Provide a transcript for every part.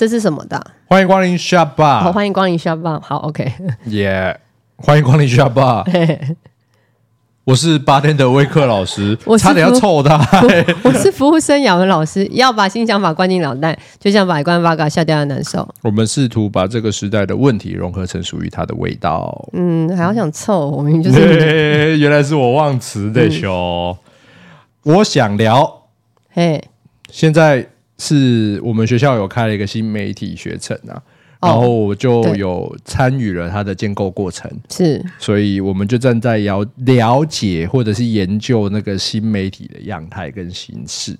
这是什么的？欢迎光临 Shop Bar，。好，欢迎光临 Shop Bar。好，OK。耶，欢迎光临 Shop Bar，。我是八天的威克老师，我差点要臭他。我是服务生雅文老师，要把新想法灌进脑袋，就像把一罐八嘎下掉的难受。我们试图把这个时代的问题融合成属于它的味道。嗯，还要想臭，我明明就是。原来是我忘词的熊。嗯、我想聊。嘿，现在。是我们学校有开了一个新媒体学程啊，然后我就有参与了它的建构过程，是，所以我们就正在了了解或者是研究那个新媒体的样态跟形式，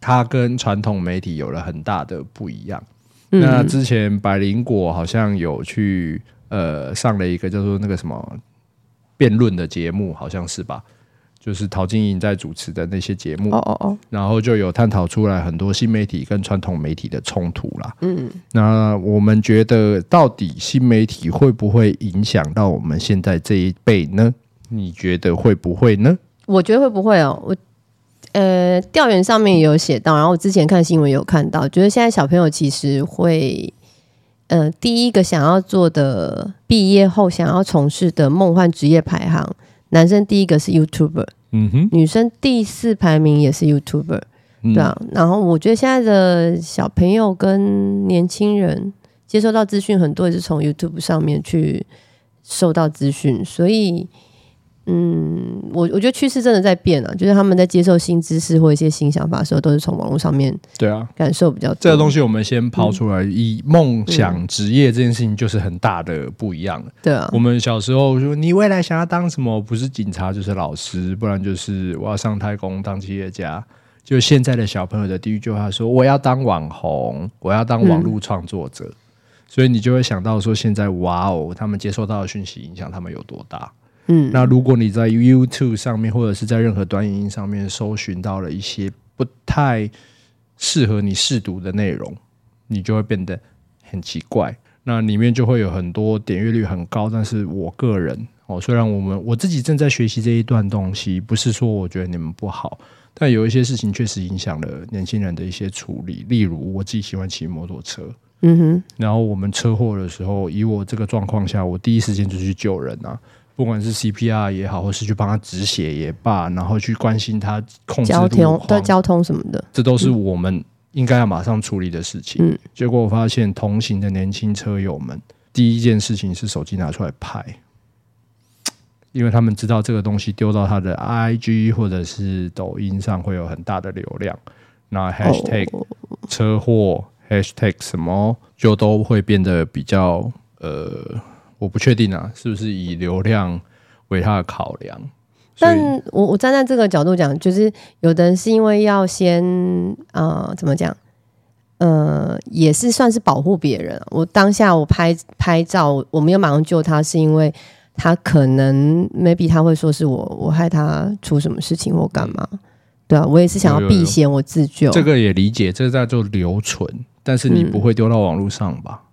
它跟传统媒体有了很大的不一样。嗯、那之前百灵果好像有去呃上了一个叫做那个什么辩论的节目，好像是吧？就是陶晶莹在主持的那些节目，哦哦哦，然后就有探讨出来很多新媒体跟传统媒体的冲突啦。嗯，那我们觉得到底新媒体会不会影响到我们现在这一辈呢？你觉得会不会呢？我觉得会不会哦。我呃，调研上面也有写到，然后我之前看新闻有看到，觉得现在小朋友其实会，呃，第一个想要做的毕业后想要从事的梦幻职业排行。男生第一个是 YouTuber，嗯哼，女生第四排名也是 YouTuber，嗯，对啊。然后我觉得现在的小朋友跟年轻人接收到资讯很多也是从 YouTube 上面去受到资讯，所以。嗯，我我觉得趋势真的在变啊，就是他们在接受新知识或一些新想法的时候，都是从网络上面对啊感受比较多。这个东西我们先抛出来，嗯、以梦想职业这件事情就是很大的不一样了。对啊，我们小时候说你未来想要当什么，不是警察就是老师，不然就是我要上太空当企业家。就现在的小朋友的第一句话说我要当网红，我要当网络创作者，嗯、所以你就会想到说现在哇哦，他们接受到的讯息影响他们有多大。嗯，那如果你在 YouTube 上面或者是在任何短影音上面搜寻到了一些不太适合你试读的内容，你就会变得很奇怪。那里面就会有很多点阅率很高，但是我个人哦，虽然我们我自己正在学习这一段东西，不是说我觉得你们不好，但有一些事情确实影响了年轻人的一些处理。例如，我自己喜欢骑摩托车，嗯哼，然后我们车祸的时候，以我这个状况下，我第一时间就去救人啊。不管是 CPR 也好，或是去帮他止血也罢，然后去关心他控制交通对交通什么的，这都是我们应该要马上处理的事情。嗯，结果我发现同行的年轻车友们，第一件事情是手机拿出来拍，因为他们知道这个东西丢到他的 IG 或者是抖音上会有很大的流量，那 Hashtag 车祸 Hashtag 什么就都会变得比较呃。我不确定啊，是不是以流量为他的考量？但我我站在这个角度讲，就是有的人是因为要先呃怎么讲，呃也是算是保护别人。我当下我拍拍照，我没有马上救他，是因为他可能 maybe 他会说是我我害他出什么事情或干嘛？嗯、对啊，我也是想要避嫌，我自救。这个也理解，这个叫做留存，但是你不会丢到网络上吧？嗯、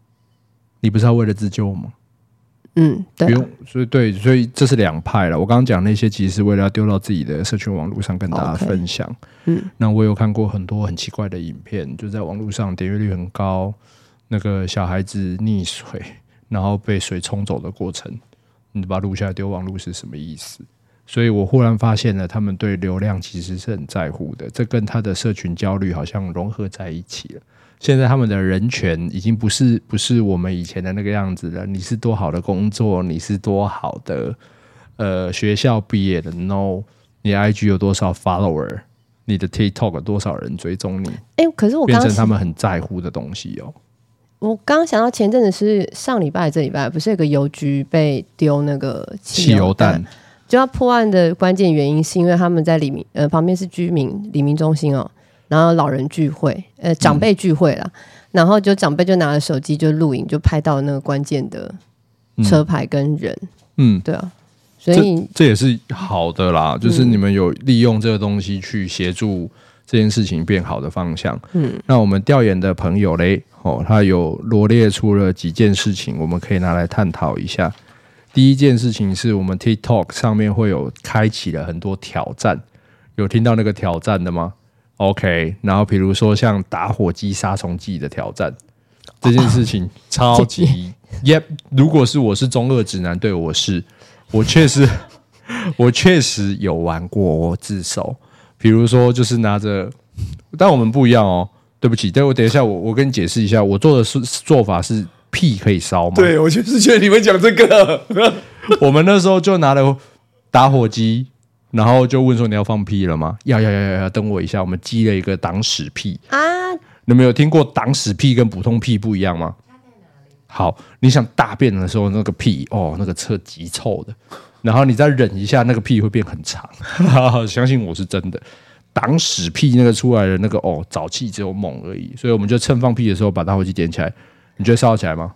你不是要为了自救吗？嗯，对、啊，不用，所以对，所以这是两派了。我刚刚讲那些，其实是为了要丢到自己的社群网络上跟大家分享。Okay, 嗯，那我有看过很多很奇怪的影片，就在网络上点阅率很高，那个小孩子溺水，然后被水冲走的过程，你把它录下来丢网络是什么意思？所以我忽然发现了，他们对流量其实是很在乎的，这跟他的社群焦虑好像融合在一起了。现在他们的人权已经不是不是我们以前的那个样子了。你是多好的工作，你是多好的呃学校毕业的，no，你 IG 有多少 follower，你的 TikTok 多少人追踪你，哎、可是我变成他们很在乎的东西哦。我刚刚想到前阵子是上礼拜这礼拜不是有个邮局被丢那个汽油弹，就要破案的关键原因是因为他们在里民呃旁边是居民里民中心哦，然后老人聚会呃长辈聚会啦，嗯、然后就长辈就拿了手机就录影就拍到那个关键的车牌跟人，嗯，对啊，所以这，这也是好的啦，就是你们有利用这个东西去协助这件事情变好的方向，嗯，那我们调研的朋友嘞。哦，他有罗列出了几件事情，我们可以拿来探讨一下。第一件事情是我们 TikTok 上面会有开启了很多挑战，有听到那个挑战的吗？OK，然后比如说像打火机杀虫剂的挑战，这件事情 超级耶。如果是我是中二直男，对我是，我确实 我确实有玩过，我自首。比如说就是拿着，但我们不一样哦。对不起，等我等一下，我我跟你解释一下，我做的是做法是屁可以烧吗？对，我就是觉得你们讲这个，我们那时候就拿了打火机，然后就问说你要放屁了吗？要要要要要，等我一下，我们积了一个挡屎屁啊！你们有听过挡屎屁跟普通屁不一样吗？好，你想大便的时候那个屁哦，那个车极臭的，然后你再忍一下，那个屁会变很长，相信我是真的。挡屎屁那个出来的那个哦，沼气只有猛而已，所以我们就趁放屁的时候把打火机点起来。你觉得烧起来吗？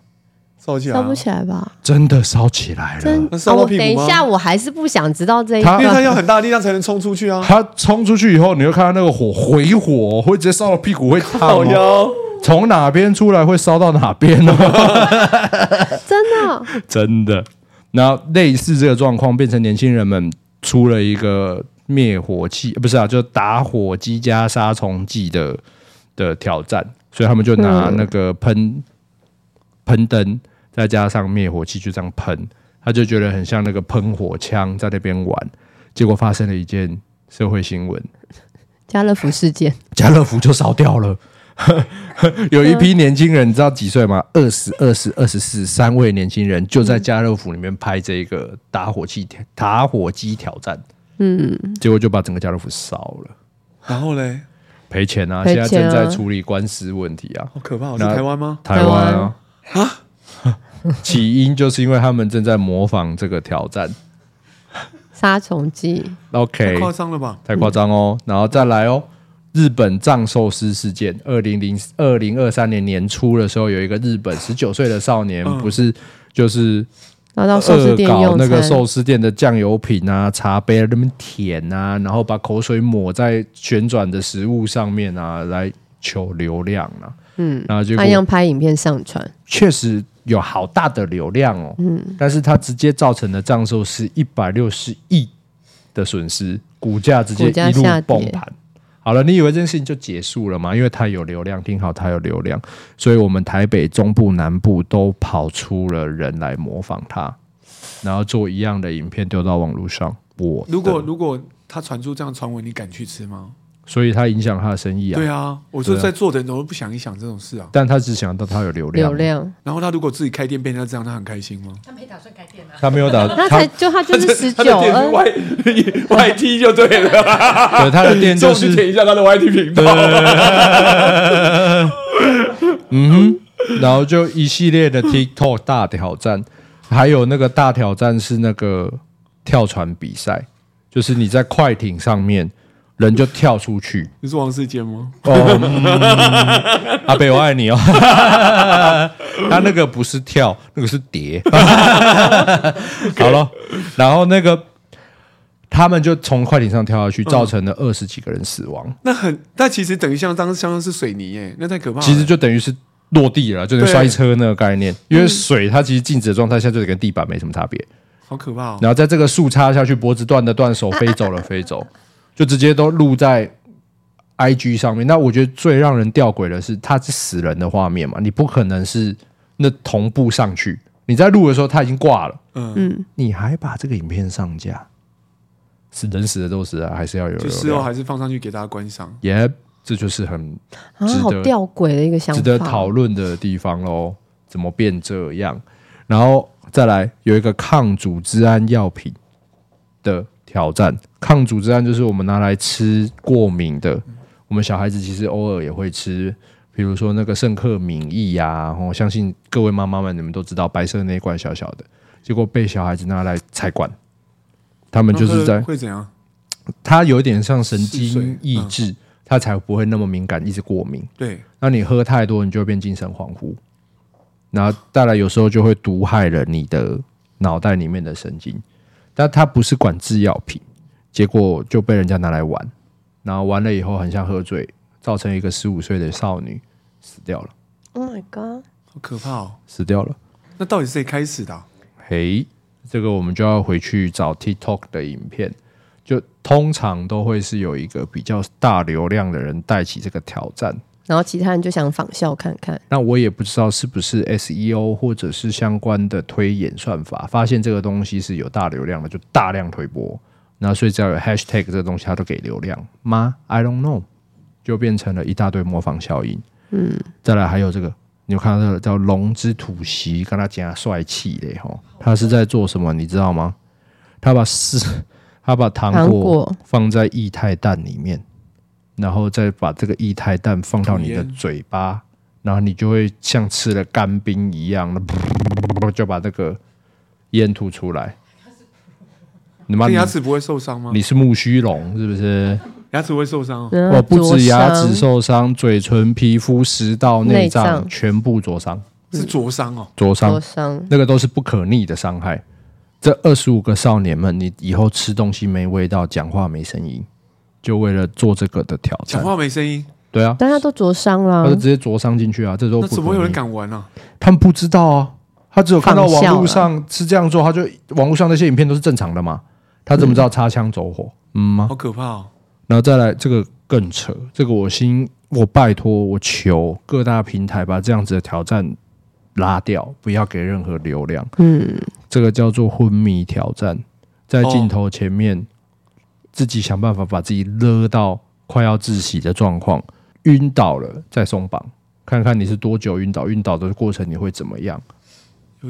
烧起来？烧不起来吧？真的烧起来了。真烧到屁股吗？等一下，我还是不想知道这一个，因为它要很大的力量才能冲出去啊。它冲出去以后，你会看到那个火回火，会直接烧到屁股会烫哦。从哪边出来会烧到哪边呢？真的，真的。然后类似这个状况，变成年轻人们出了一个。灭火器不是啊，就打火机加杀虫剂的的挑战，所以他们就拿那个喷喷灯，再加上灭火器，就这样喷，他就觉得很像那个喷火枪在那边玩，结果发生了一件社会新闻：家乐福事件，家乐福就烧掉了。有一批年轻人，你知道几岁吗？二十二十二十四，三位年轻人就在家乐福里面拍这个打火器打火机挑战。嗯，结果就把整个家乐福烧了，然后嘞，赔钱啊！现在正在处理官司问题啊，好可怕！是台湾吗？台湾啊！啊，起因就是因为他们正在模仿这个挑战，杀虫剂。OK，太夸张了吧？太夸张哦！然后再来哦，日本藏寿司事件，二零零二零二三年年初的时候，有一个日本十九岁的少年，不是就是。拿到寿司店搞那个寿司店的酱油品啊，茶杯那么舔啊，然后把口水抹在旋转的食物上面啊，来求流量啊。嗯，然后就他要拍影片上传，确实有好大的流量哦。嗯，但是它直接造成的账收是一百六十亿的损失，股价直接一路崩盘。好了，你以为这件事情就结束了吗？因为它有流量，听好，它有流量，所以我们台北、中部、南部都跑出了人来模仿它，然后做一样的影片丢到网络上。我如果如果他传出这样传闻，你敢去吃吗？所以他影响他的生意啊。对啊，我说在做的人怎么不想一想这种事啊？但他只想到他有流量，流量。然后他如果自己开店变成这样，他很开心吗？他没打算开店啊。他没有打，他才就他就是十九，Y Y T 就对了。对，他的店就是点一下他的 Y T 频道。嗯哼，然后就一系列的 TikTok 大挑战，还有那个大挑战是那个跳船比赛，就是你在快艇上面。人就跳出去，你是王世坚吗？哦，嗯、阿北我爱你哦。他那个不是跳，那个是叠。好了，然后那个他们就从快艇上跳下去，造成了二十几个人死亡。嗯、那很，那其实等于像当时相当是水泥耶，那太可怕了。其实就等于是落地了，就是摔车那个概念。因为水它其实静止的状态下就跟地板没什么差别。好可怕哦！然后在这个树插下去，脖子断的断，手飞走了飞走。就直接都录在 IG 上面。那我觉得最让人吊诡的是，他是死人的画面嘛，你不可能是那同步上去。你在录的时候他已经挂了，嗯，你还把这个影片上架，是人死的都死啊，还是要有？就事后还是放上去给大家观赏。耶、这就是很值得、啊、好吊诡的一个想法，值得讨论的地方喽。怎么变这样？然后再来有一个抗组织胺药品的。挑战。抗组织胺就是我们拿来吃过敏的，我们小孩子其实偶尔也会吃，比如说那个圣克敏益呀，我相信各位妈妈们你们都知道，白色那一罐小小的，结果被小孩子拿来拆管，他们就是在会怎样？它有点像神经抑制，它才不会那么敏感，一直过敏。对，那你喝太多，你就会变精神恍惚，然后带来有时候就会毒害了你的脑袋里面的神经。但他不是管制药品，结果就被人家拿来玩，然后玩了以后很像喝醉，造成一个十五岁的少女死掉了。Oh my god，好可怕哦！死掉了。那到底是谁开始的啊？嘿，这个我们就要回去找 TikTok 的影片。就通常都会是有一个比较大流量的人带起这个挑战，然后其他人就想仿效看看。那我也不知道是不是 SEO 或者是相关的推演算法，发现这个东西是有大流量的，就大量推播。那所以只要有 Hashtag 这个东西，它都给流量吗？I don't know，就变成了一大堆模仿效应。嗯，再来还有这个，你有看到这个叫龙之吐息，跟他讲帅气的吼，他是在做什么？你知道吗？他把四。他把糖果放在液态氮里面，然后再把这个液态氮放到你的嘴巴，然后你就会像吃了干冰一样，就把这个烟吐出来。你妈牙齿不会受伤吗？你是木须龙是不是？牙齿会受伤哦，不止牙齿受伤，嘴唇、皮肤、食道、内脏全部灼伤，是灼伤哦，灼伤，那个都是不可逆的伤害。这二十五个少年们，你以后吃东西没味道，讲话没声音，就为了做这个的挑战。讲话没声音，对啊，大家都灼伤了，他就直接灼伤进去啊！这都不怎么会有人敢玩呢？他们不知道啊，他只有看到网络上是这样做，他就网络上那些影片都是正常的嘛，他怎么知道擦枪走火？嗯吗？好可怕哦！然后再来这个更扯，这个我心我拜托我求各大平台把这样子的挑战拉掉，不要给任何流量。嗯。这个叫做昏迷挑战，在镜头前面，哦、自己想办法把自己勒到快要窒息的状况，晕倒了再松绑，看看你是多久晕倒，晕倒的过程你会怎么样？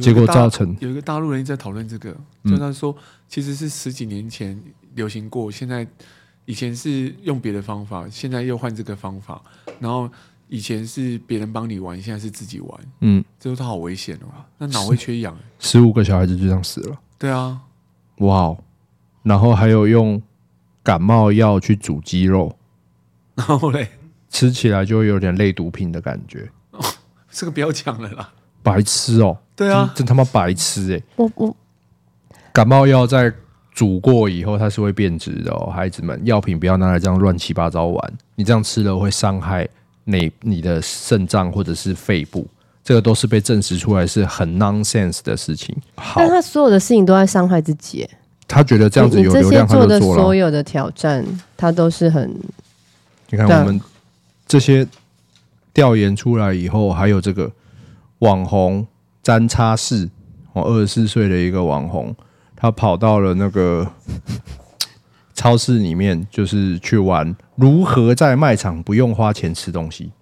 结果造成有一个大陆人在讨论这个，就他说其实是十几年前流行过，现在以前是用别的方法，现在又换这个方法，然后。以前是别人帮你玩，现在是自己玩。嗯，这他好危险哦。那脑会缺氧，十五个小孩子就这样死了。对啊，哇！然后还有用感冒药去煮鸡肉，然后嘞，吃起来就会有点类毒品的感觉。哦，这个不要讲了啦，白痴哦。对啊，真他妈白痴哎！我我感冒药在煮过以后，它是会变质的哦，孩子们，药品不要拿来这样乱七八糟玩，你这样吃了会伤害。你你的肾脏或者是肺部，这个都是被证实出来是很 nonsense 的事情。好，但他所有的事情都在伤害自己。他觉得这样子有流量，他就做了。这些做的所有的挑战，他都是很。你看我们这些调研出来以后，还有这个网红詹叉士，我，二十四岁的一个网红，他跑到了那个。超市里面就是去玩如何在卖场不用花钱吃东西，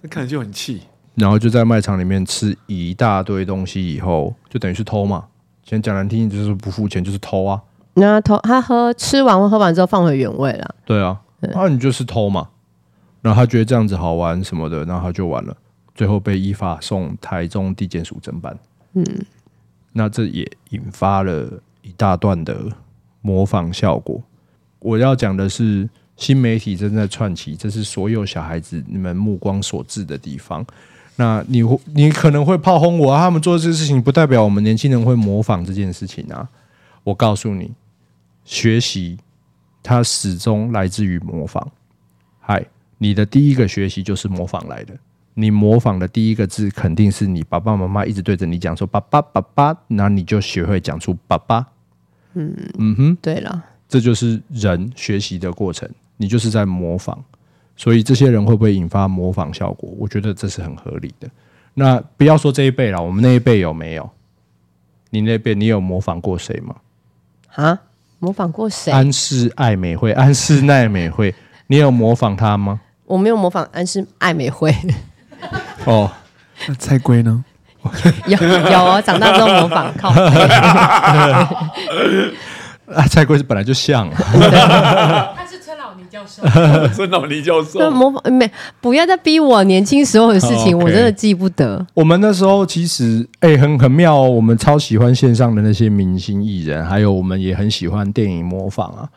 那看着就很气。然后就在卖场里面吃一大堆东西，以后就等于是偷嘛。先讲难听，就是不付钱就是偷啊。那偷他喝吃完或喝完之后放回原位了。对啊，那你就是偷嘛。然后他觉得这样子好玩什么的，然后他就玩了，最后被依法送台中地检署侦办。嗯，那这也引发了一大段的。模仿效果，我要讲的是新媒体正在串起，这是所有小孩子你们目光所至的地方。那你你可能会炮轰我啊，他们做这些事情不代表我们年轻人会模仿这件事情啊。我告诉你，学习它始终来自于模仿。嗨，你的第一个学习就是模仿来的。你模仿的第一个字肯定是你爸爸妈妈一直对着你讲说“爸爸爸爸”，那你就学会讲出“爸爸”。嗯嗯哼，对了，这就是人学习的过程，你就是在模仿，所以这些人会不会引发模仿效果？我觉得这是很合理的。那不要说这一辈了，我们那一辈有没有？你那边你有模仿过谁吗？啊，模仿过谁？安室爱美惠，安室奈美惠，你有模仿她吗？我没有模仿安室爱美惠。哦，那蔡圭呢？有有哦，长大之后模仿靠。啊，蔡圭是本来就像，教授，孙老李教授。那模仿没不要再逼我年轻时候的事情，我真的记不得。我们那时候其实哎、很很妙、哦，我们超喜欢线上的那些明星艺人，还有我们也很喜欢电影模仿啊。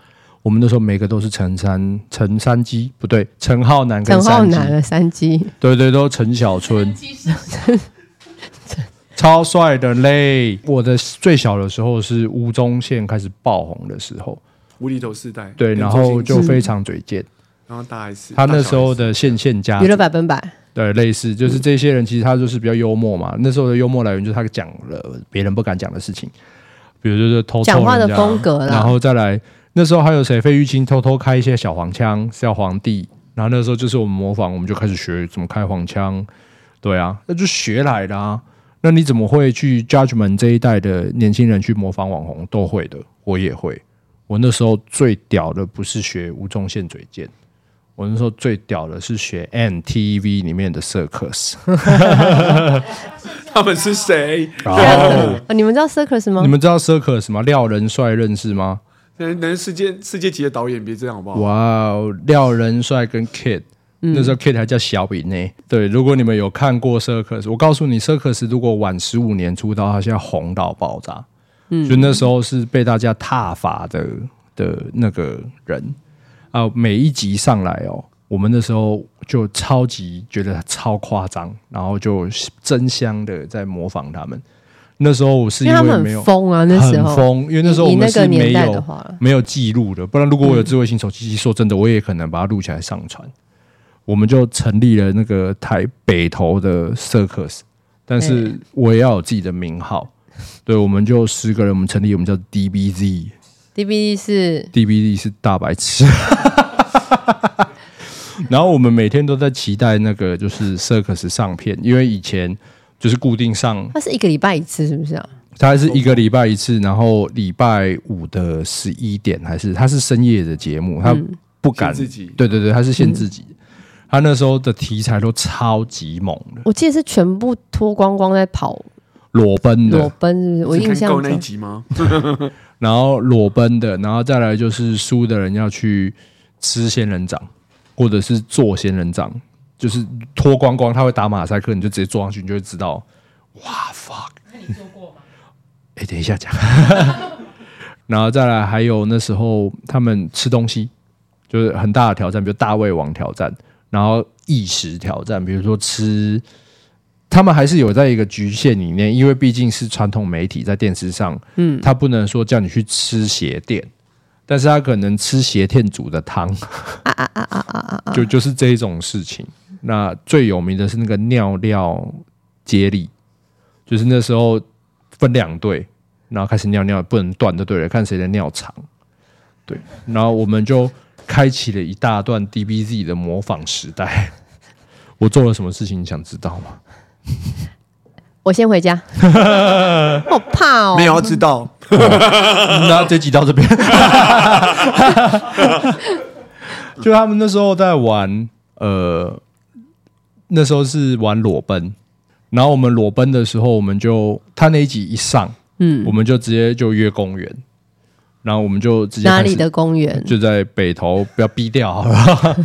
我们那时候每个都是陈三陈三基，不对，陈浩南跟陈浩，南的三基，对对，都陈小春，超帅的嘞。我的最小的时候是吴宗宪开始爆红的时候，无厘头世代，对，然后就非常嘴贱。然后大 S，他那时候的线线家娱乐百分百，对，类似就是这些人，其实他就是比较幽默嘛。那时候的幽默来源就是他讲了别人不敢讲的事情，比如就是偷讲话的风格啦然后再来那时候还有谁？费玉清偷偷开一些小黄腔，小皇帝。然后那时候就是我们模仿，我们就开始学怎么开黄腔。对啊，那就学来的啊。那你怎么会去 judgment 这一代的年轻人去模仿网红？都会的，我也会。我那时候最屌的不是学吴宗宪嘴贱，我那时候最屌的是学 MTV 里面的 Circus。他们是谁？哦你们知道 Circus 吗？你们知道 Circus 吗？廖仁帅认识吗？能能世界世界级的导演，别这样好不好？哇哦，廖仁帅跟 Kid，、那时候 Kid 还叫小比呢。对，如果你们有看过 Circus，我告诉你，Circus 如果晚十五年出道，他现在红到爆炸。嗯，就那时候是被大家踏伐的的那个人啊，每一集上来哦，我们那时候就超级觉得超夸张，然后就争相的在模仿他们。那时候我是因为他们很因为没有疯啊，那时候疯，因为那时候我们是没有，没有记录的，不然如果我有智慧型手机，说真的，我也可能把它录起来上传。我们就成立了那个台北投的 Circus，但是我也要有自己的名号。对，我们就十个人，我们成立，我们叫 DBZ，DBZ 是 DBZ 是是大白痴。然后我们每天都在期待那个就是 Circus 上片，因为以前就是固定上它是一个礼拜一次，是不是啊？它是一个礼拜一次，然后礼拜五的十一点还是它是深夜的节目，它不敢限自己对对对，它是限自己。他那时候的题材都超级猛的，我记得是全部脱光光在跑裸奔的裸，奔是不是，我印象够那一集吗？然后裸奔的，然后再来就是输的人要去吃仙人掌，或者是做仙人掌，就是脱光光，他会打马赛克，你就直接坐上去，你就会知道，哇 fuck。那你做过吗？哎、等一下讲，然后再来还有那时候他们吃东西就是很大的挑战，比如大胃王挑战，然后异食挑战，比如说吃，他们还是有在一个局限里面，因为毕竟是传统媒体在电视上，嗯，他不能说叫你去吃鞋垫，但是他可能吃鞋垫煮的汤，啊啊啊啊啊啊，就就是这一种事情。那最有名的是那个尿尿接力，就是那时候。分两队，然后开始尿尿，不能断就对了，看谁的尿长。对，然后我们就开启了一大段 DBZ 的模仿时代。我做了什么事情，你想知道吗？我先回家，好怕哦。没有要知道，那这集到这边，就他们那时候在玩，呃，那时候是玩裸奔。然后我们裸奔的时候，我们就他那一集一上，嗯，我们就直接就约公园，然后我们就直接哪里的公园？就在北投，不要逼掉好了，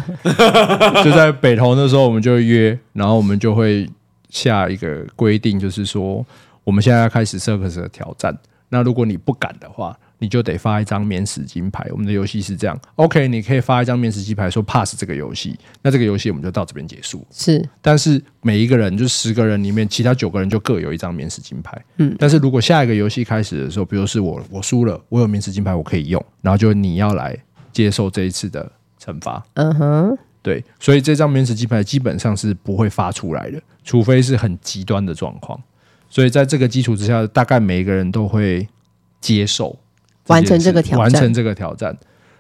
就在北投那时候我们就约，然后我们就会下一个规定，就是说我们现在要开始 Circus 的挑战。那如果你不敢的话，你就得发一张免死金牌。我们的游戏是这样，OK，你可以发一张免死金牌，说 pass 这个游戏。那这个游戏我们就到这边结束。是，但是每一个人就十个人里面，其他九个人就各有一张免死金牌。嗯，但是如果下一个游戏开始的时候，比如是我我输了，我有免死金牌，我可以用，然后就你要来接受这一次的惩罚。嗯哼，对，所以这张免死金牌基本上是不会发出来的，除非是很极端的状况。所以在这个基础之下，大概每一个人都会接受。完成这个挑战，完成这个挑战。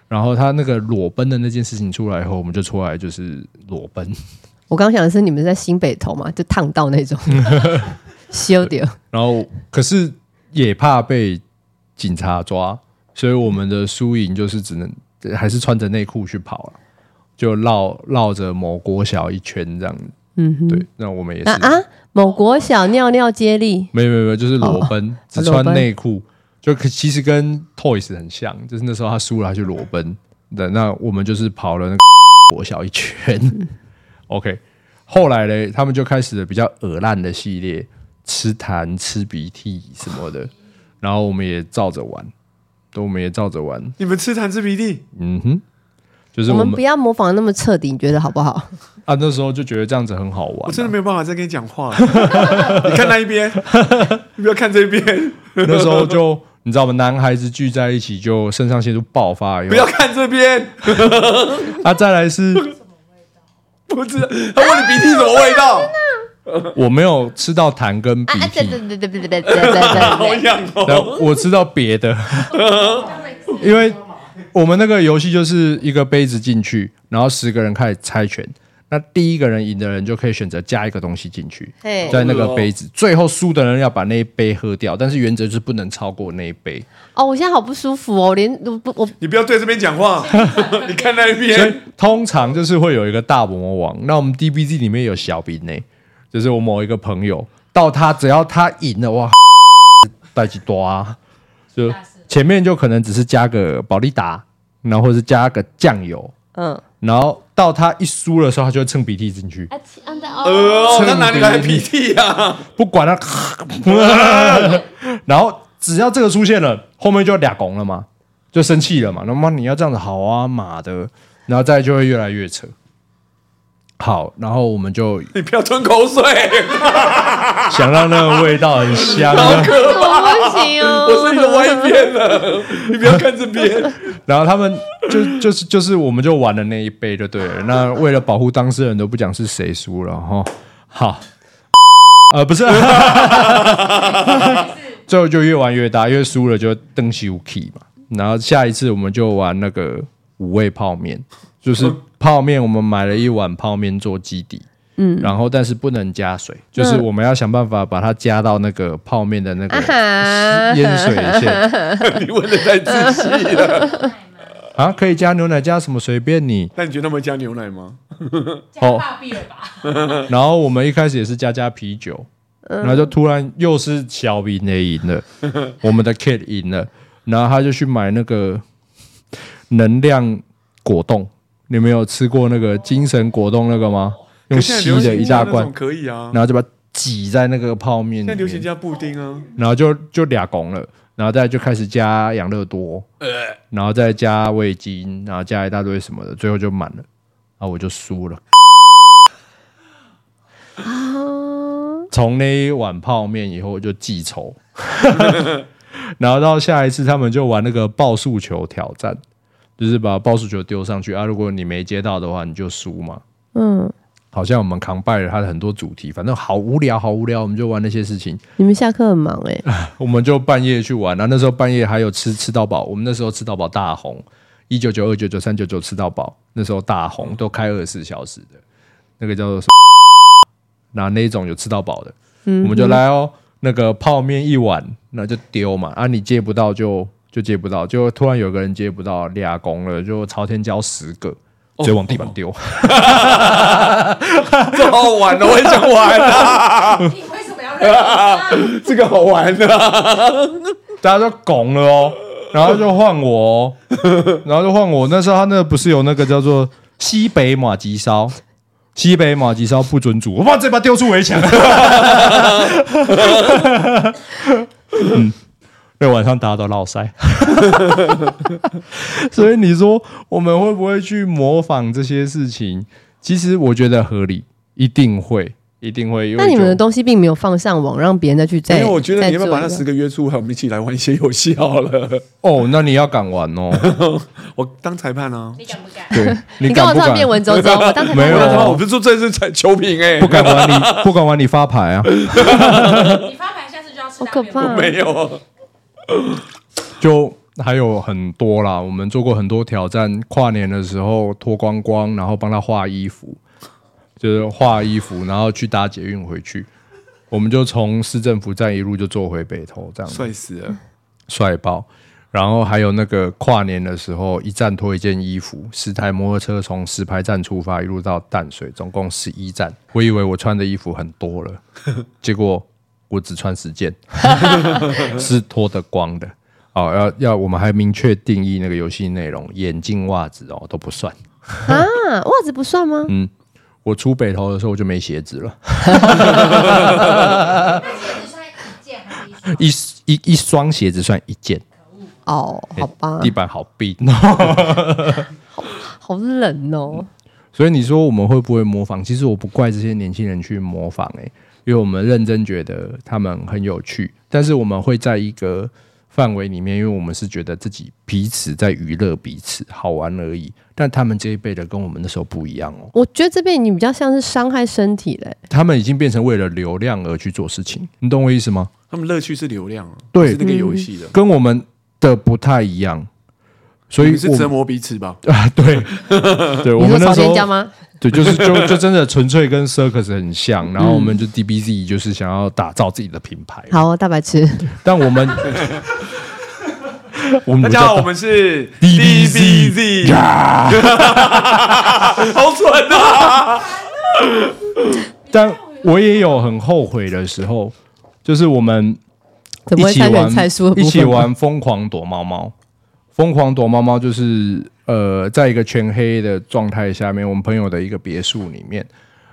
然后他那个裸奔的那件事情出来以后，我们就出来就是裸奔。我刚想的是你们在新北投嘛，就烫到那种，修掉。然后可是也怕被警察抓，所以我们的输赢就是只能还是穿着内裤去跑了，就绕绕着某国小一圈这样子。嗯哼，对，那我们也是啊啊，某国小尿尿接力，没有没有没有，就是裸奔，哦、只穿内裤。就其实跟 Toys 很像，就是那时候他输了，他就裸奔。对，那我们就是跑了那个 国小一圈。OK，后来呢，他们就开始了比较恶烂的系列，吃痰、吃鼻涕什么的，然后我们也照着玩，都我们也照着玩。你们吃痰吃鼻涕？嗯哼，就是我们我们不要模仿那么彻底，你觉得好不好？啊，那时候就觉得这样子很好玩啊、我真的没有办法再跟你讲话了。你看那一边，你不要看这边。那时候就你知道吗？男孩子聚在一起就肾上腺素爆发不要看这边。啊，再来是，不知道他问你鼻涕什么味道？我没有吃到痰跟鼻啊，对涕，对对对对对对对对好对，痒但哦。我吃到别的，因为我们那个游戏就是一个杯子进去，然后十个人开始猜拳。那第一个人赢的人就可以选择加一个东西进去，嘿在那个杯子，最后输的人要把那一杯喝掉，但是原则就是不能超过那一杯。哦，我现在好不舒服哦，连我不我你不要对这边讲话，你看那所以边。通常就是会有一个大魔王。那我们 DBZ 里面有小兵呢，就是我某一个朋友，到他只要他赢了，哇，带几多啊？就前面就可能只是加个保利达，然后或是加个酱油，嗯，然后到他一输的时候，他就会蹭鼻涕进去，呃，哦，他哪里来的鼻涕啊？不管他，然后只要这个出现了，后面就俩拱了嘛，就生气了嘛。那么你要这样子好啊，妈的，然后再就会越来越扯。好，然后我们就你不要吞口水，想让那个味道很香、啊，我不行哦，我是你的歪边了，你不要看这边。然后他们就就是就是我们就玩了那一杯就对了。那为了保护当事人，都不讲是谁输了哈。好，呃，不是，最后就越玩越大，因为输了就登西武 key 嘛。然后下一次我们就玩那个五味泡面，就是泡面，我们买了一碗泡面做基底。嗯，然后但是不能加水，就是我们要想办法把它加到那个泡面的那个淹水线。你问的太仔细了。啊，可以加牛奶，加什么随便你。那你觉得他们会加牛奶吗？加大币了吧？然后我们一开始也是加加啤酒，然后就突然又是小明的赢了，我们的 Kid 赢了，然后他就去买那个能量果冻。你们有吃过那个精神果冻那个吗？用吸的一大罐，可以啊。然后就把它挤在那个泡面里面。现在流行加布丁啊，然后就就俩拱了，然后再就开始加养乐多，然后再加味精，然后加一大堆什么的，最后就满了，然后我就输了。从那一碗泡面以后我就记仇，然后到下一次他们就玩那个爆速球挑战，就是把报数球丢上去啊，如果你没接到的话，你就输嘛。嗯，好像我们扛败了他的很多主题，反正好无聊，好无聊，我们就玩那些事情。你们下课很忙哎，我们就半夜去玩，然后那时候半夜还有吃吃到饱，我们那时候吃到饱大红，一九九二九九三九九吃到饱，那时候大红都开二十四小时的，那个叫做什么？拿那一种有吃到饱的，嗯我们就来哦，那个泡面一碗，那就丢嘛，啊你接不到就就接不到，就突然有个人接不到，俩公了，就朝天椒十个，直接往地板丢，这好玩的，我也想玩啊，你为什么要认这个好玩的啊。大家就拱了哦，然后就换我哦，然后就换我。那时候他那个不是有那个叫做西北马吉烧，西北马吉烧不准煮，我把这把丢出围墙。嗯，那晚上大家都落塞，所以你说我们会不会去模仿这些事情？其实我觉得合理，一定会。一定会，因为那你们的就东西并没有放上网，让别人再去再。因为我觉得你要不要把那十个约出来，我们一起来玩一些游戏好了。哦，那你要敢玩哦，我当裁判啊！你敢不敢？对，你跟我突然敢不敢？变文绉绉，我当裁判没有判我我不是说这是才球品哎、不敢玩你，不敢玩你发牌啊！你发牌下次就要吃好可怕没有。就还有很多啦，我们做过很多挑战，跨年的时候脱光光，然后帮他画衣服，就是画衣服，然后去搭捷运回去。我们就从市政府站一路就坐回北投，这样帅死了！帅爆。然后还有那个跨年的时候，一站脱一件衣服，十台摩托车从石牌站出发，一路到淡水，总共十一站。我以为我穿的衣服很多了，结果我只穿十件，是脱得光的。哦，要要我们还明确定义那个游戏内容，眼镜、袜子哦都不算。啊，袜子不算吗？嗯，我出北投的时候我就没鞋子了，那鞋子算一一双？一双鞋子算一件。哦，好吧地，板好冰，好冷哦。所以你说我们会不会模仿？其实我不怪这些年轻人去模仿、欸，因为我们认真觉得他们很有趣，但是我们会在一个范围里面，因为我们是觉得自己彼此在娱乐彼此，好玩而已。但他们这一辈的跟我们那时候不一样哦。我觉得这边你比较像是伤害身体嘞。他们已经变成为了流量而去做事情，你懂我意思吗？他们乐趣是流量啊，对是那个游戏的，跟我们的不太一样，所以我们是折磨彼此吧？啊，对，对我们那时候吗？对，就是就就真的纯粹跟 Circus 很像，然后我们就 DBZ 就是想要打造自己的品牌，好，大白痴。但我们 我们大家好，我们是 DBZ 好蠢啊！但我也有很后悔的时候，就是我们怎么会参一起玩一起玩疯狂躲猫猫，疯狂躲猫猫就是呃，在一个全黑的状态下面，我们朋友的一个别墅里面，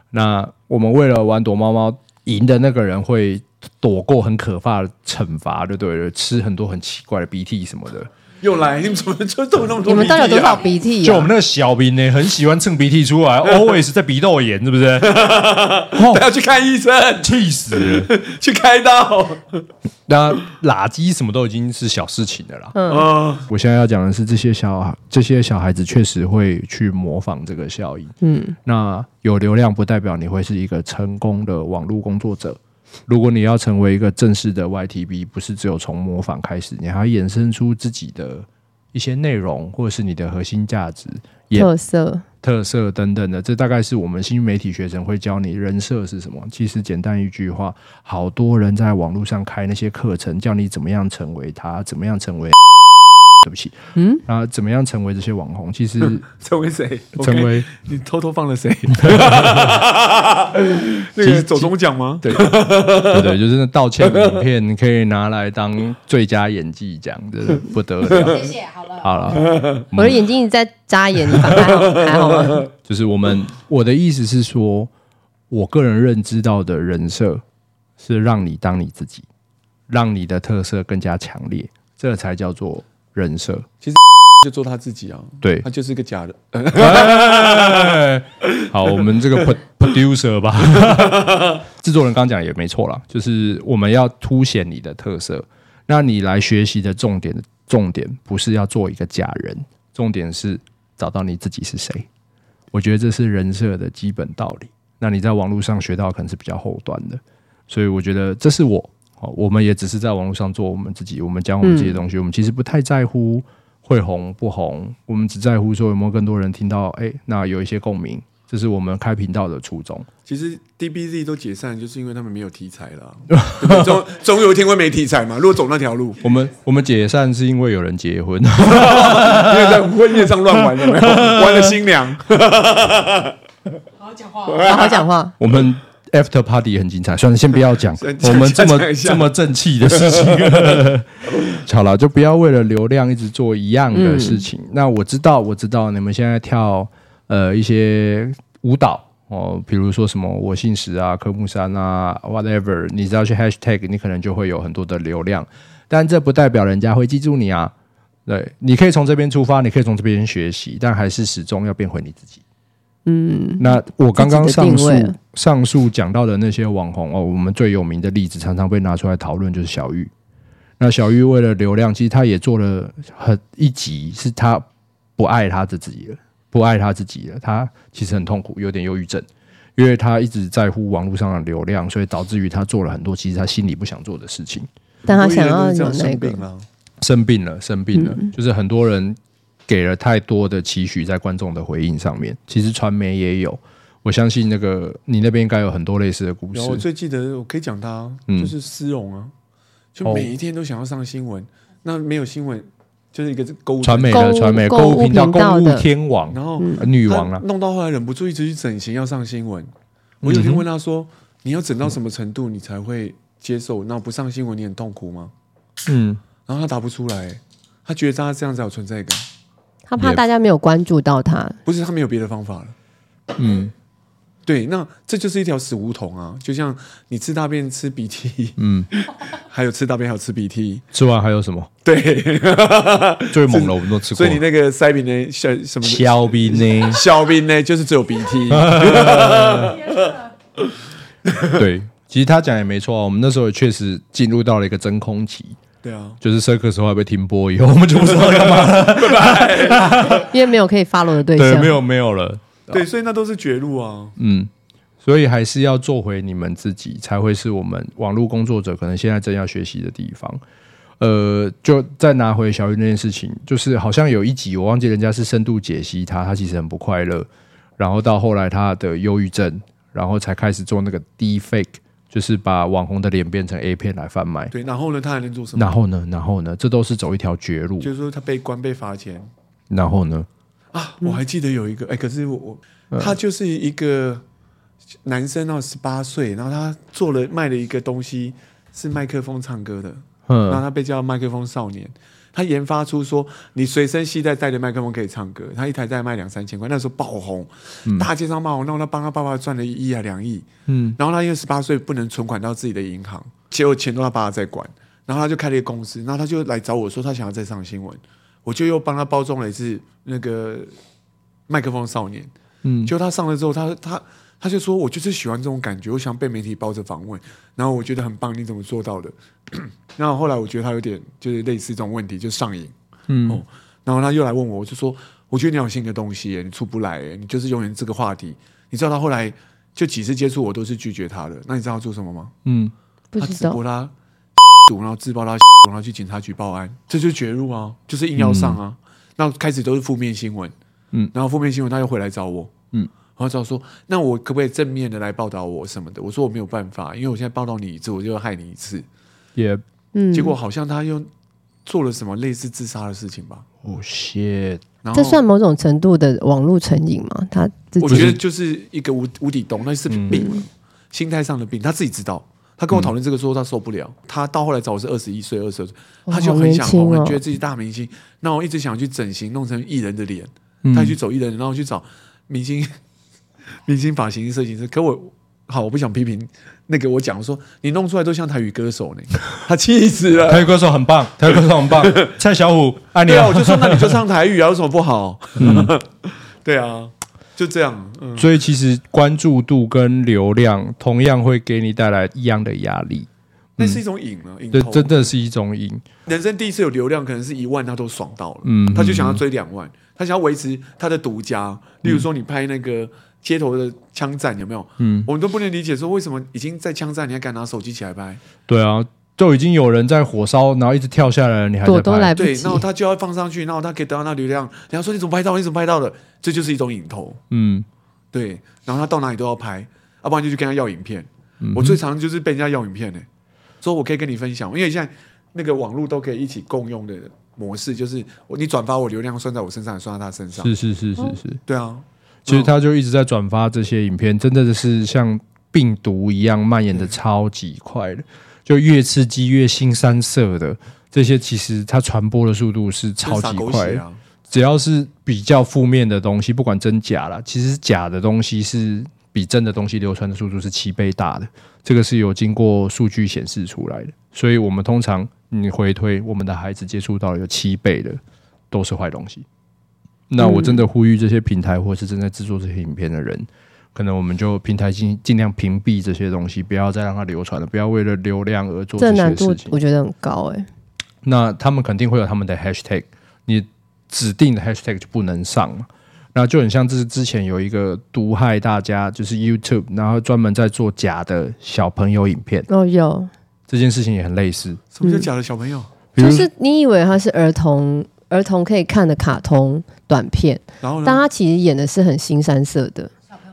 那我们为了玩躲猫猫，赢的那个人会躲过很可怕的惩罚，就对了，吃很多很奇怪的鼻涕什么的。又来，你们怎么就都有那么多、你们到底有多少啊？鼻涕、啊？就我们那个小兵呢，很喜欢蹭鼻涕出来，always 在鼻窦炎，是不是？要去看医生，气死了！去开刀。那垃圾什么都已经是小事情了啦。嗯，我现在要讲的是，这些小孩，这些小孩子确实会去模仿这个效应。嗯，那有流量不代表你会是一个成功的网络工作者。如果你要成为一个正式的 YTB，不是只有从模仿开始，你还要衍生出自己的一些内容，或者是你的核心价值、特色。特色等等的。这大概是我们新媒体学生会教你人设是什么。其实简单一句话，好多人在网络上开那些课程，教你怎么样成为他，怎么样成为。对不起，嗯，啊，怎么样成为这些网红？其实 成为谁？成为你偷偷放了谁？那个走中奖吗？对对对，就是那道歉影片，你可以拿来当最佳演技奖，真的不得了。谢谢，好了。好了，我的眼睛一直在眨眼，你还好还好吗？就是我们我的意思是说，我个人认知到的人设是让你当你自己，让你的特色更加强烈，这才叫做人设。其实 就做他自己啊，对他就是个假的。哎 好，我们这个 pro- producer 吧，制作人刚讲也没错啦，就是我们要凸显你的特色。那你来学习的重点，重点不是要做一个假人，重点是找到你自己是谁。我觉得这是人设的基本道理。那你在网络上学到可能是比较后端的，所以我觉得这是我。好，我们也只是在网络上做我们自己，我们讲我们这些东西，我们其实不太在乎。会红不红，我们只在乎说有没有更多人听到，哎，那有一些共鸣，这是我们开频道的初衷。其实 DBZ 都解散，就是因为他们没有题材了？总总有一天会没题材嘛。如果走那条路，我们我们解散是因为有人结婚，因为在婚宴上乱玩有没有？玩了新娘，好好讲话哦。好好讲话。我们 After Party 很精彩，算了，先不要讲 讲我们这么这么正气的事情。好了，就不要为了流量一直做一样的事情。那我知道，我知道你们现在跳呃一些舞蹈哦，比如说什么我姓石啊、科目三啊，whatever，你只要去 Hashtag，你可能就会有很多的流量，但这不代表人家会记住你啊。对，你可以从这边出发，你可以从这边学习，但还是始终要变回你自己。嗯，那我刚刚上述上述讲到的那些网红哦，我们最有名的例子，常常被拿出来讨论，就是小玉。那小玉为了流量，其实她也做了很一集，是她不爱她自己了，不爱她自己了。她其实很痛苦，有点忧郁症，因为她一直在乎网络上的流量，所以导致于她做了很多其实她心里不想做的事情。但她想要有那个是生病，了生病了，生病了，嗯就是很多人给了太多的期许在观众的回应上面。其实传媒也有，我相信那个你那边应该有很多类似的故事。我最记得，我可以讲他，嗯就是丝绒啊，就每一天都想要上新闻，那没有新闻就是一个购物传媒的传媒购物频道、购物天王、然后呃女王啊，弄到后来忍不住一直去整形，要上新闻。我有一天问他说：“你要整到什么程度你才会接受？那不上新闻你很痛苦吗嗯，？”然后他答不出来，他觉得他这样才有存在感，他怕大家没有关注到他，不是他没有别的方法了。嗯，对，那这就是一条死胡同啊！就像你吃大便吃鼻涕，嗯，还有吃大便还有吃鼻涕，吃完还有什么？对，最猛的我们都吃过。所以你那个塞鼻呢，小什么小鼻呢？小鼻呢，就是只有鼻涕。对，其实他讲也没错啊。我们那时候也确实进入到了一个真空期。对啊，就是 Circus 后来被停播以后，我们就不知道干嘛了，拜拜。因为没有可以 follow 的对象，对，没有没有了。对，所以那都是绝路啊。嗯，所以还是要做回你们自己，才会是我们网络工作者可能现在正要学习的地方。呃，就再拿回小玉那件事情，就是好像有一集我忘记人家是深度解析他，他其实很不快乐，然后到后来他的忧郁症，然后才开始做那个 Deepfake。就是把网红的脸变成 A 片来贩卖。对，然后呢，他还能做什么？然后呢，然后呢，这都是走一条绝路。就是说，他被关被罚钱。然后呢？啊，我还记得有一个，哎、欸，可是我我他就是一个男生，然后十八岁，然后他做了卖了一个东西，是麦克风唱歌的，嗯，然后他被叫麦克风少年。他研发出说，你随身携带带着麦克风可以唱歌。他一台在卖两三千块，那时候爆红，嗯、大街上骂我，然后他帮他爸爸赚了一亿啊两亿。嗯，然后他因为十八岁不能存款到自己的银行，结果钱都他爸爸在管。然后他就开了一个公司，然后他就来找我说他想要再上新闻，我就又帮他包装了一次那个麦克风少年。嗯，就他上了之后，他他。他就说：“我就是喜欢这种感觉，我想被媒体包着访问，然后我觉得很棒，你怎么做到的？” 然后后来我觉得他有点就是类似这种问题，就上瘾。嗯、哦，然后他又来问我，我就说：“我觉得你有新的东西，你出不来，你就是永远这个话题。”你知道他后来就几次接触我都是拒绝他的，那你知道他做什么吗？嗯，不知道。他直播他，然后自爆他，然后去警察局报案，这就是绝路啊，就是硬要上啊。那、嗯、开始都是负面新闻，嗯，然后负面新闻他又回来找我，嗯。然后就说：“那我可不可以正面的来报道我什么的？”我说：“我没有办法，因为我现在报道你一次，我就要害你一次。”也，嗯。结果好像他又做了什么类似自杀的事情吧？哦，shit！这算某种程度的网络成瘾吗？他我觉得就是一个无无底洞，那是病，嗯、心态上的病。他自己知道。他跟我讨论这个，说他受不了。嗯、他到后来找我是二十一岁、二十二岁，他就很想红，哦、觉得自己大明星。那我一直想去整形，弄成艺人的脸。他去走艺人，然后去找明星。明星发型设计师，可我好，我不想批评那个我讲说你弄出来都像台语歌手呢，他气死了。台语歌手很棒，台语歌手很棒。蔡小虎，爱你。对啊，我就说那你 就唱台语啊，有什么不好？嗯，对啊，就这样。嗯，所以其实关注度跟流量同样会给你带来一样的压力，那是一种瘾啊，瘾。这真的是一种瘾。人生第一次有流量，可能是一万，他都爽到了。嗯，他就想要追两万，他想要维持他的独家。例如说，你拍那个。街头的枪战有没有？嗯，我们都不能理解，说为什么已经在枪战，你还敢拿手机起来拍？对啊，都已经有人在火烧，然后一直跳下来了，你还在拍？都来不及。对，然后他就要放上去，然后他可以得到那流量。人家说你怎么拍到？你怎么拍到的？这就是一种瘾头。嗯，对。然后他到哪里都要拍，要不然就去跟他要影片。嗯、我最常就是被人家要影片呢，说我可以跟你分享，因为现在那个网络都可以一起共用的模式，就是你转发我流量算在我身上，也算在他身上。是是是是是，哦、对啊。其实他就一直在转发这些影片，真的是像病毒一样蔓延的超级快的，就越刺激越新三色的这些，其实它传播的速度是超级快的。只要是比较负面的东西，不管真假啦，其实假的东西是比真的东西流传的速度是七倍大的，这个是有经过数据显示出来的。所以我们通常你回推，我们的孩子接触到有七倍的都是坏东西。那我真的呼吁这些平台，或是正在制作这些影片的人，可能我们就平台尽尽量屏蔽这些东西，不要再让它流传了，不要为了流量而做这些事情。这难度我觉得很高哎、欸。那他们肯定会有他们的 hashtag，你指定的 hashtag 就不能上嘛。那就很像这是之前有一个毒害大家，就是 YouTube，然后专门在做假的小朋友影片。哦，有这件事情也很类似。什么叫假的小朋友？嗯、就是你以为他是儿童。儿童可以看的卡通短片，然后呢，但他其实演的是很新三色的，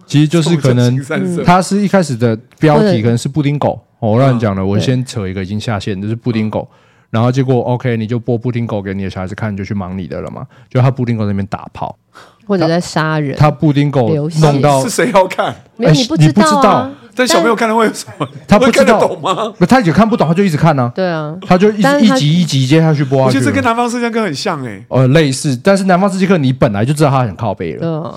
其实就是可能他是一开始的标题可能是布丁狗，我乱讲了，我先扯一个已经下线，就是布丁狗，然后结果 OK，你就播布丁狗给你的小孩子看，你就去忙你的了嘛，就他布丁狗在那边打炮，或者在杀人，他布丁狗弄到是谁要看？没有你不知道啊，但小朋友看了会有什么？他不知道会看得懂吗？不，他也看不懂，他就一直看呢、啊。对啊，他就一直一集一集接下去播下去。我觉得这跟南方四贱客很像哎、欸。呃类似，但是南方四贱客你本来就知道他很靠背了，对啊，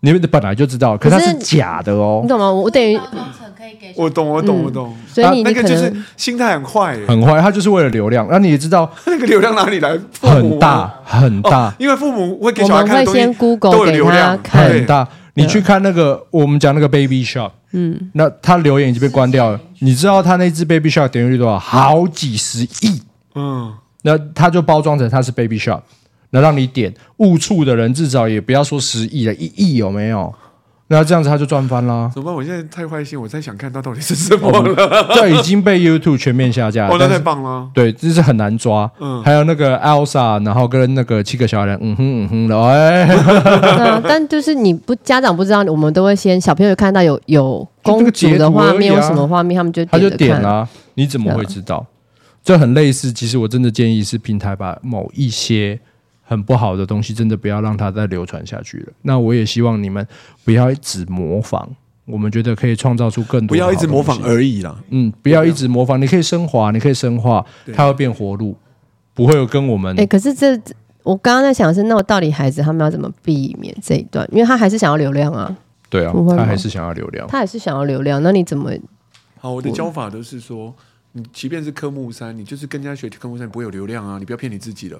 你们本来就知道，可是它是假的哦你，懂吗？我等于，可以给我懂，我懂，嗯我懂。所以你那个就是心态很坏、欸，很坏，他就是为了流量。那你也知道 那个流量哪里来？很大很大哦，因为父母会给小孩看的东西 Google 都有给他流量，看很大。你去看那个，我们讲那个 Baby Shark，嗯，那他留言已经被关掉了。你知道他那只 Baby Shark 点击率多少？好几十亿。嗯，那他就包装成他是 Baby Shark，那让你点误触的人至少也不要说十亿了，一亿有没有？那这样子他就赚翻啦。怎么办？我现在太坏心，我在想看他到底是什么了。这已经被 YouTube 全面下架了。哦，那太棒了。对，这是很难抓。嗯还有那个 Elsa，然后跟那个七个小人，嗯哼嗯哼的，哎，嗯，但就是你不家长不知道，我们都会先小朋友看到有有公主的画面，有什么画面，他们就他就。点啦、你怎么会知道？这很类似。其实我真的建议是平台把某一些很不好的东西，真的不要让它再流传下去了。那我也希望你们不要一直模仿，我们觉得可以创造出更多。不要一直模仿而已啦。嗯，不要一直模仿，你可以升华，你可以深化，它会变活路，不会有跟我们哎、可是这我刚刚在想的是，那我到底孩子他们要怎么避免这一段？因为他还是想要流量啊，对啊他还是想要流量。他还是想要流量，那你怎么？好，我的教法都是说，你即便是科目三，你就是跟人家学科目三，不会有流量啊，你不要骗你自己了。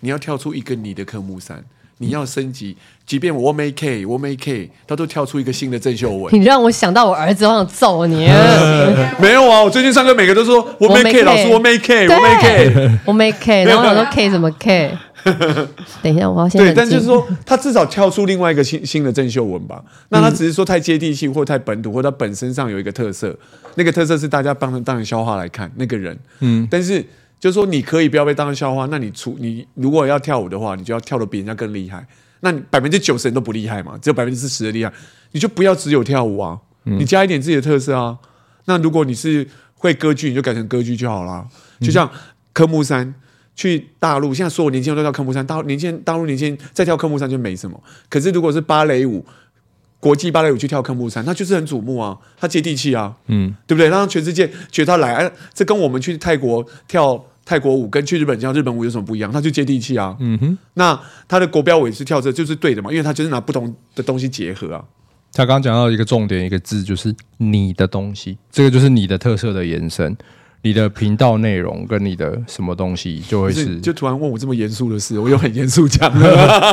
你要跳出一个你的科目三，你要升级，即便我没 K，我没 K，他都跳出一个新的郑秀文。你让我想到我儿子，我想揍你！没有啊，我最近上课每个都说我没我没 K，K 老师我没 K，我没 K。我没 K，然后我想说 K 什么 K？等一下，我要先对，但就是说，他至少跳出另外一个新新的郑秀文吧。那他只是说太接地气，或太本土，或他本身上有一个特色，那个特色是大家帮他当成笑话来看那个人。嗯，但是就是说，你可以不要被当成笑话。那你出你如果要跳舞的话，你就要跳的比人家更厉害。那你百分之九十人都不厉害嘛，只有百分之四十的厉害，你就不要只有跳舞啊，你加一点自己的特色啊。那如果你是会歌剧，你就改成歌剧就好了。就像科目三。去大陆，现在所有年轻人都跳科目三，大年轻人大陆年轻人再跳科目三就没什么。可是如果是芭蕾舞，国际芭蕾舞去跳科目三，他就是很瞩目啊，他接地气啊，嗯，对不对？让全世界觉得他来，哎，这跟我们去泰国跳泰国舞，跟去日本跳日本舞有什么不一样？他就接地气啊，嗯哼。那他的国标舞也是跳这，就是对的嘛，因为他就是拿不同的东西结合啊。他刚刚讲到一个重点，一个字就是你的东西，这个就是你的特色的延伸。你的频道内容跟你的什么东西就会是，就突然问我这么严肃的事，我又很严肃讲。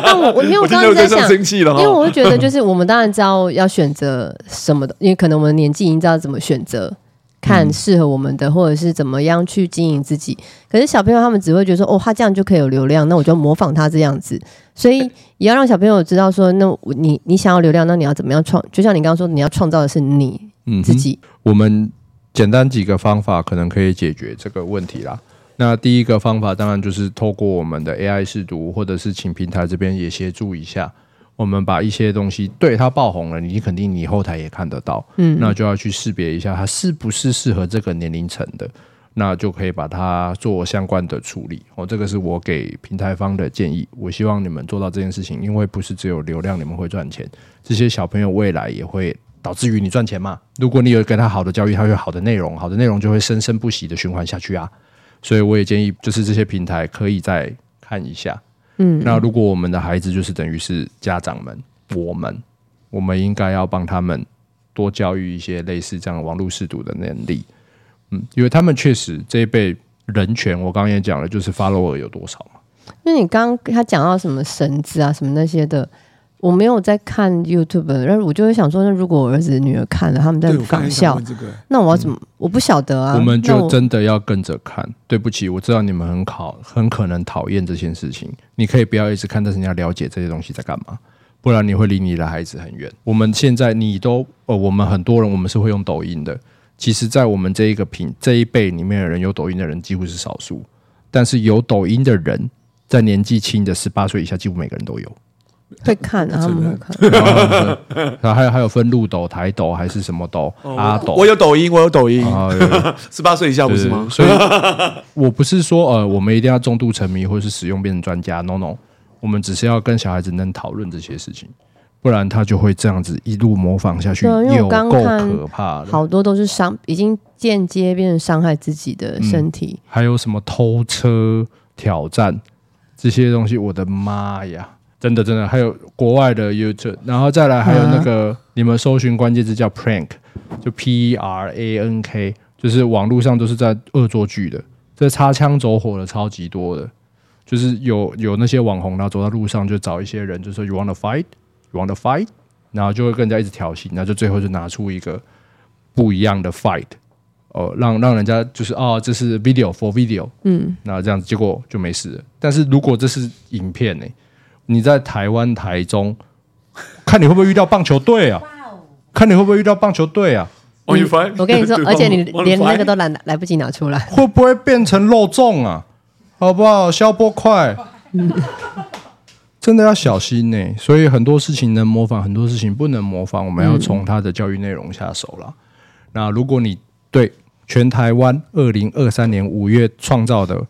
但我我因为我我刚刚在想，生气了，因为我会觉得就是我们当然知道要选择什么的，因为可能我们年纪已经知道怎么选择，看适合我们的，或者是怎么样去经营自己。可是小朋友他们只会觉得说，哦，他这样就可以有流量，那我就模仿他这样子。所以也要让小朋友知道说，那你你想要流量，那你要怎么样创？就像你刚刚说，你要创造的是你自己。我们。简单几个方法可能可以解决这个问题啦。那第一个方法当然就是透过我们的 AI 试读，或者是请平台这边也协助一下，我们把一些东西对它爆红了，你肯定你后台也看得到，嗯，那就要去识别一下它是不是适合这个年龄层的，那就可以把它做相关的处理。哦，这个是我给平台方的建议。我希望你们做到这件事情，因为不是只有流量你们会赚钱，这些小朋友未来也会。导致于你赚钱嘛？如果你有给他好的教育，他有好的内容，好的内容就会生生不息的循环下去啊。所以我也建议，就是这些平台可以再看一下。嗯，那如果我们的孩子就是等于是家长们，我们我们应该要帮他们多教育一些类似这样网络试读的能力。嗯，因为他们确实这一辈人权，我刚刚也讲了，就是 follower 有多少嘛。因为你刚刚他讲到什么绳子啊，什么那些的。我没有在看 YouTube，然后我就会想说，那如果我儿子女儿看了，他们在仿效，这个、那我要怎么？嗯、我不晓得啊。我们就真的要跟着看。对不起，我知道你们很考，很可能讨厌这件事情。你可以不要一直看，但是你要了解这些东西在干嘛，不然你会离你的孩子很远。我们现在你都呃，我们很多人我们是会用抖音的。其实，在我们这一个品这一辈里面的人，有抖音的人几乎是少数。但是有抖音的人，在年纪轻的十八岁以下，几乎每个人都有。会看，他们会看。然后还有还有分路抖、台抖还是什么抖？哦、阿抖。我有抖音，我有抖音。十八岁以下不是吗？所以，我不是说呃，我们一定要重度沉迷或是使用变成专家。No No，我们只是要跟小孩子能讨论这些事情，不然他就会这样子一路模仿下去，对因为有我刚够看可怕的。好多都是伤，已经间接变成伤害自己的身体。还有什么偷车挑战这些东西，我的妈呀！真的真的，还有国外的 YouTube，然后再来还有那个、啊、你们搜寻关键字叫 prank，就 P R A N K，就是网络上都是在恶作剧的，这擦枪走火的超级多的，就是有有那些网红，然后走到路上就找一些人，就说 You wanna fight，You wanna fight，然后就会跟人家一直挑衅，然后就最后就拿出一个不一样的 fight，哦，让让人家就是哦，这是 video for video，嗯，那这样子结果就没事了。但是如果这是影片呢、欸？你在台湾台中，看你会不会遇到棒球队啊？看你会不会遇到棒球队啊？我跟你说，而且你连那个都来来不及拿出来，会不会变成肉粽啊？好不好？消波块，真的要小心呢、欸。所以很多事情能模仿，很多事情不能模仿，我们要从他的教育内容下手了。那如果你对全台湾二零二三年五月创造的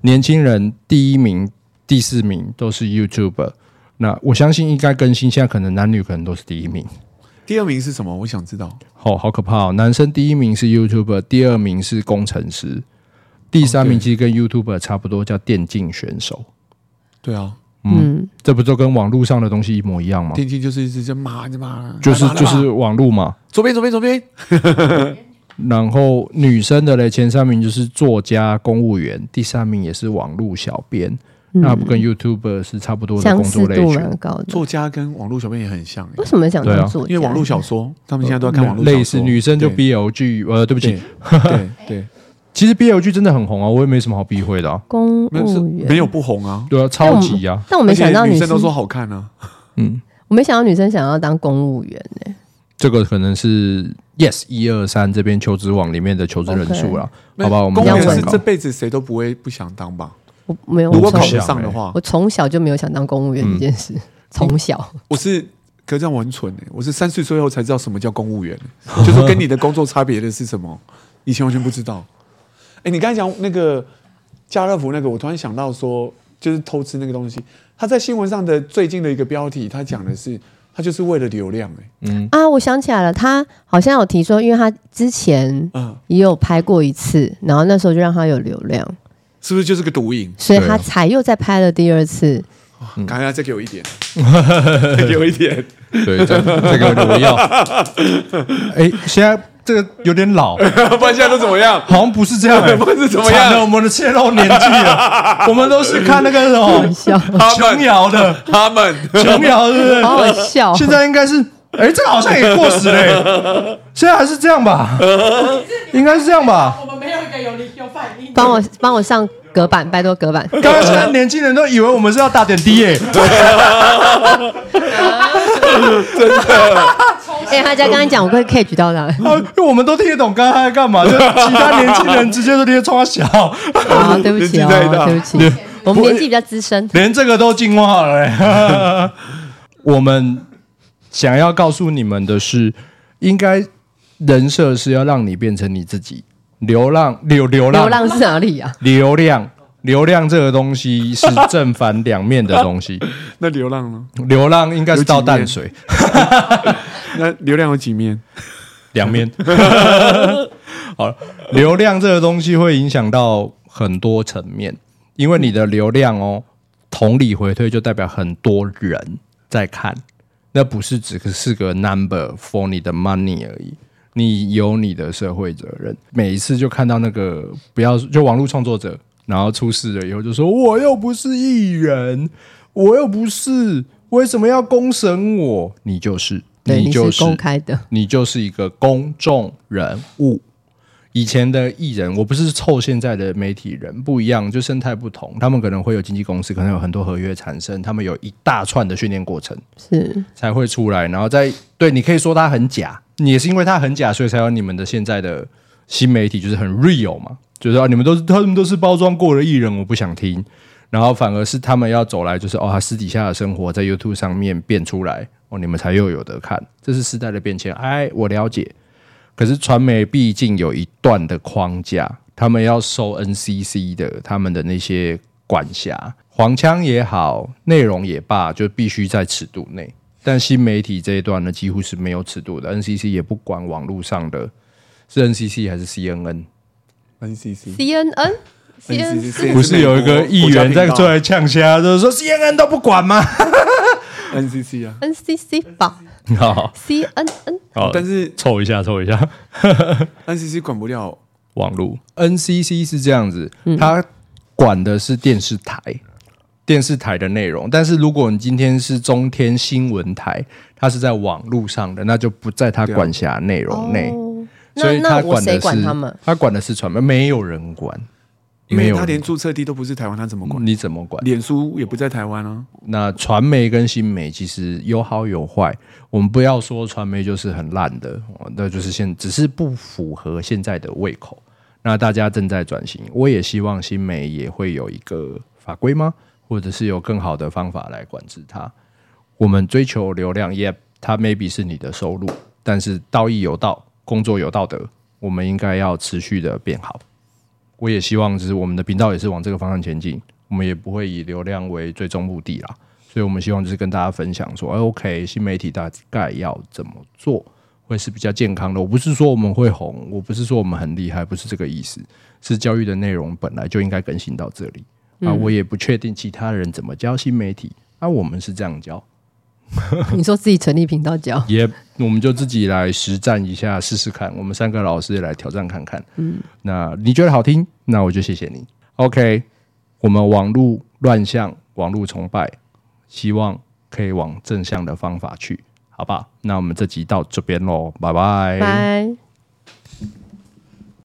年轻人第一名。第四名都是 YouTuber，那我相信应该更新。现在可能男女可能都是第一名，第二名是什么？我想知道。哦，好可怕哦！男生第一名是 YouTuber，第二名是工程师，第三名其实跟 YouTuber 差不多，叫电竞选手。对啊，嗯，嗯这不就跟网络上的东西一模一样吗？电竞就是一直在骂，就骂，就是就是网络嘛。左边，左边，左边。然后女生的嘞，前三名就是作家、公务员，第三名也是网络小编。那不跟 YouTuber 是差不多的工作类型，作家跟网络小编也很像。为什么想当作家？因为网络小说，他们现在都在看网络小说。类似女生就 B L G，，呃，对不起，对对，其实 B L G 真的很红啊，我也没什么好避讳的啊。公务员没有不红啊，对啊，超级啊。但我没想到女生都说好看呢。嗯，我没想到女生想要当公务员呢。这个可能是 Yes 一二三这边求职网里面的求职人数了，好吧？我们公务员是这辈子谁都不会不想当吧？我没有，如果考不上的话，我从小就没有想当公务员这件事。从小，我是，可是这样我很蠢哎，我是三岁之后才知道什么叫公务员，就是跟你的工作差别的是什么，以前完全不知道。哎，你刚才讲那个家乐福那个，我突然想到说，就是偷吃那个东西，他在新闻上的最近的一个标题，他讲的是他就是为了流量哎，嗯啊，我想起来了，他好像有提说，因为他之前嗯也有拍过一次，然后那时候就让他有流量。是不是就是个毒瘾？所以他才又再拍了第二次。刚刚再给我一点，再给我一点。对，再再给我要。哎，现在这个有点老，不然现在都怎么样？好像不是这样，不是怎么样？我们的泄露年纪了，我们都是看那个什么琼瑶的，他们琼瑶是不是？好好笑。现在应该是。哎，这个好像也过时嘞，现在还是这样吧？应该是这样吧？我们没有一个有有反应。帮我帮我上隔板，拜托隔板。刚刚现在年轻人都以为我们是要打点滴耶，真的。哎，他家刚刚讲，我会 catch 到他。因为我们都听得懂，刚刚在干嘛？就其他年轻人直接都直接冲小。啊，对不起哦，对不起，我们年纪比较资深，连这个都进化了。我们。想要告诉你们的是，应该人设是要让你变成你自己。流浪流流浪，流浪是哪里啊？流量流量这个东西是正反两面的东西。那流浪呢？流浪应该是倒淡水。那流量有几面？两面。好，流量这个东西会影响到很多层面，因为你的流量哦，同理回推就代表很多人在看。那不是只是个 number for 你的 money 而已，你有你的社会责任。每一次就看到那个不要就网络创作者，然后出事了以后就说我又不是艺人，我又不是，为什么要公审我？你就是，你就是是公开的，你就是一个公众人物。以前的艺人，我不是凑现在的媒体人不一样，就生态不同。他们可能会有经纪公司，可能有很多合约产生，他们有一大串的训练过程，是才会出来。然后在对，你可以说他很假，也是因为他很假，所以才有你们的现在的新媒体，就是很 real 嘛。就是说、啊、你们都是他们都是包装过的艺人，我不想听。然后反而是他们要走来，就是哦，他私底下的生活在 YouTube 上面变出来，哦，你们才又有得看。这是时代的变迁，哎，我了解。可是传媒毕竟有一段的框架，他们要收 NCC 的他们的那些管辖，黄腔也好，内容也罢，就必须在尺度内。但新媒体这一段呢，几乎是没有尺度的。NCC 也不管网络上的是 NCC 还是 CNN，NCC CNN CNN 不是有一个议员在出来呛声，就是说 CNN 都不管吗？NCC 啊，NCC 吧，好，CNN，好，但是凑一下，凑一下，NCC 管不了网络，NCC 是这样子，它管的是电视台。电视台的内容，但是如果你今天是中天新闻台，它是在网络上的，那就不在它管辖内容内。哦、所以他管的是管他们？他管的是传媒，没有人管，因为他连注册地都不是台湾，他怎么管？你怎么管？脸书也不在台湾啊。那传媒跟新媒其实有好有坏，我们不要说传媒就是很烂的，那就是现只是不符合现在的胃口。那大家正在转型，我也希望新媒也会有一个法规吗？或者是有更好的方法来管制它。我们追求流量，也它 maybe 是你的收入，但是道义有道，工作有道德，我们应该要持续的变好。我也希望，就是我们的频道也是往这个方向前进。我们也不会以流量为最终目的啦。所以，我们希望就是跟大家分享说，哎，OK，新媒体大概要怎么做会是比较健康的。我不是说我们会红，我不是说我们很厉害，不是这个意思。是教育的内容本来就应该更新到这里。啊，我也不确定其他人怎么教新媒体，啊，我们是这样教。你说自己成立频道教，也我们就自己来实战一下试试看。我们三个老师也来挑战看看。嗯，那你觉得好听，那我就谢谢你。OK，我们网络乱象、网络崇拜，希望可以往正向的方法去，好吧？那我们这集到这边喽，拜拜。拜。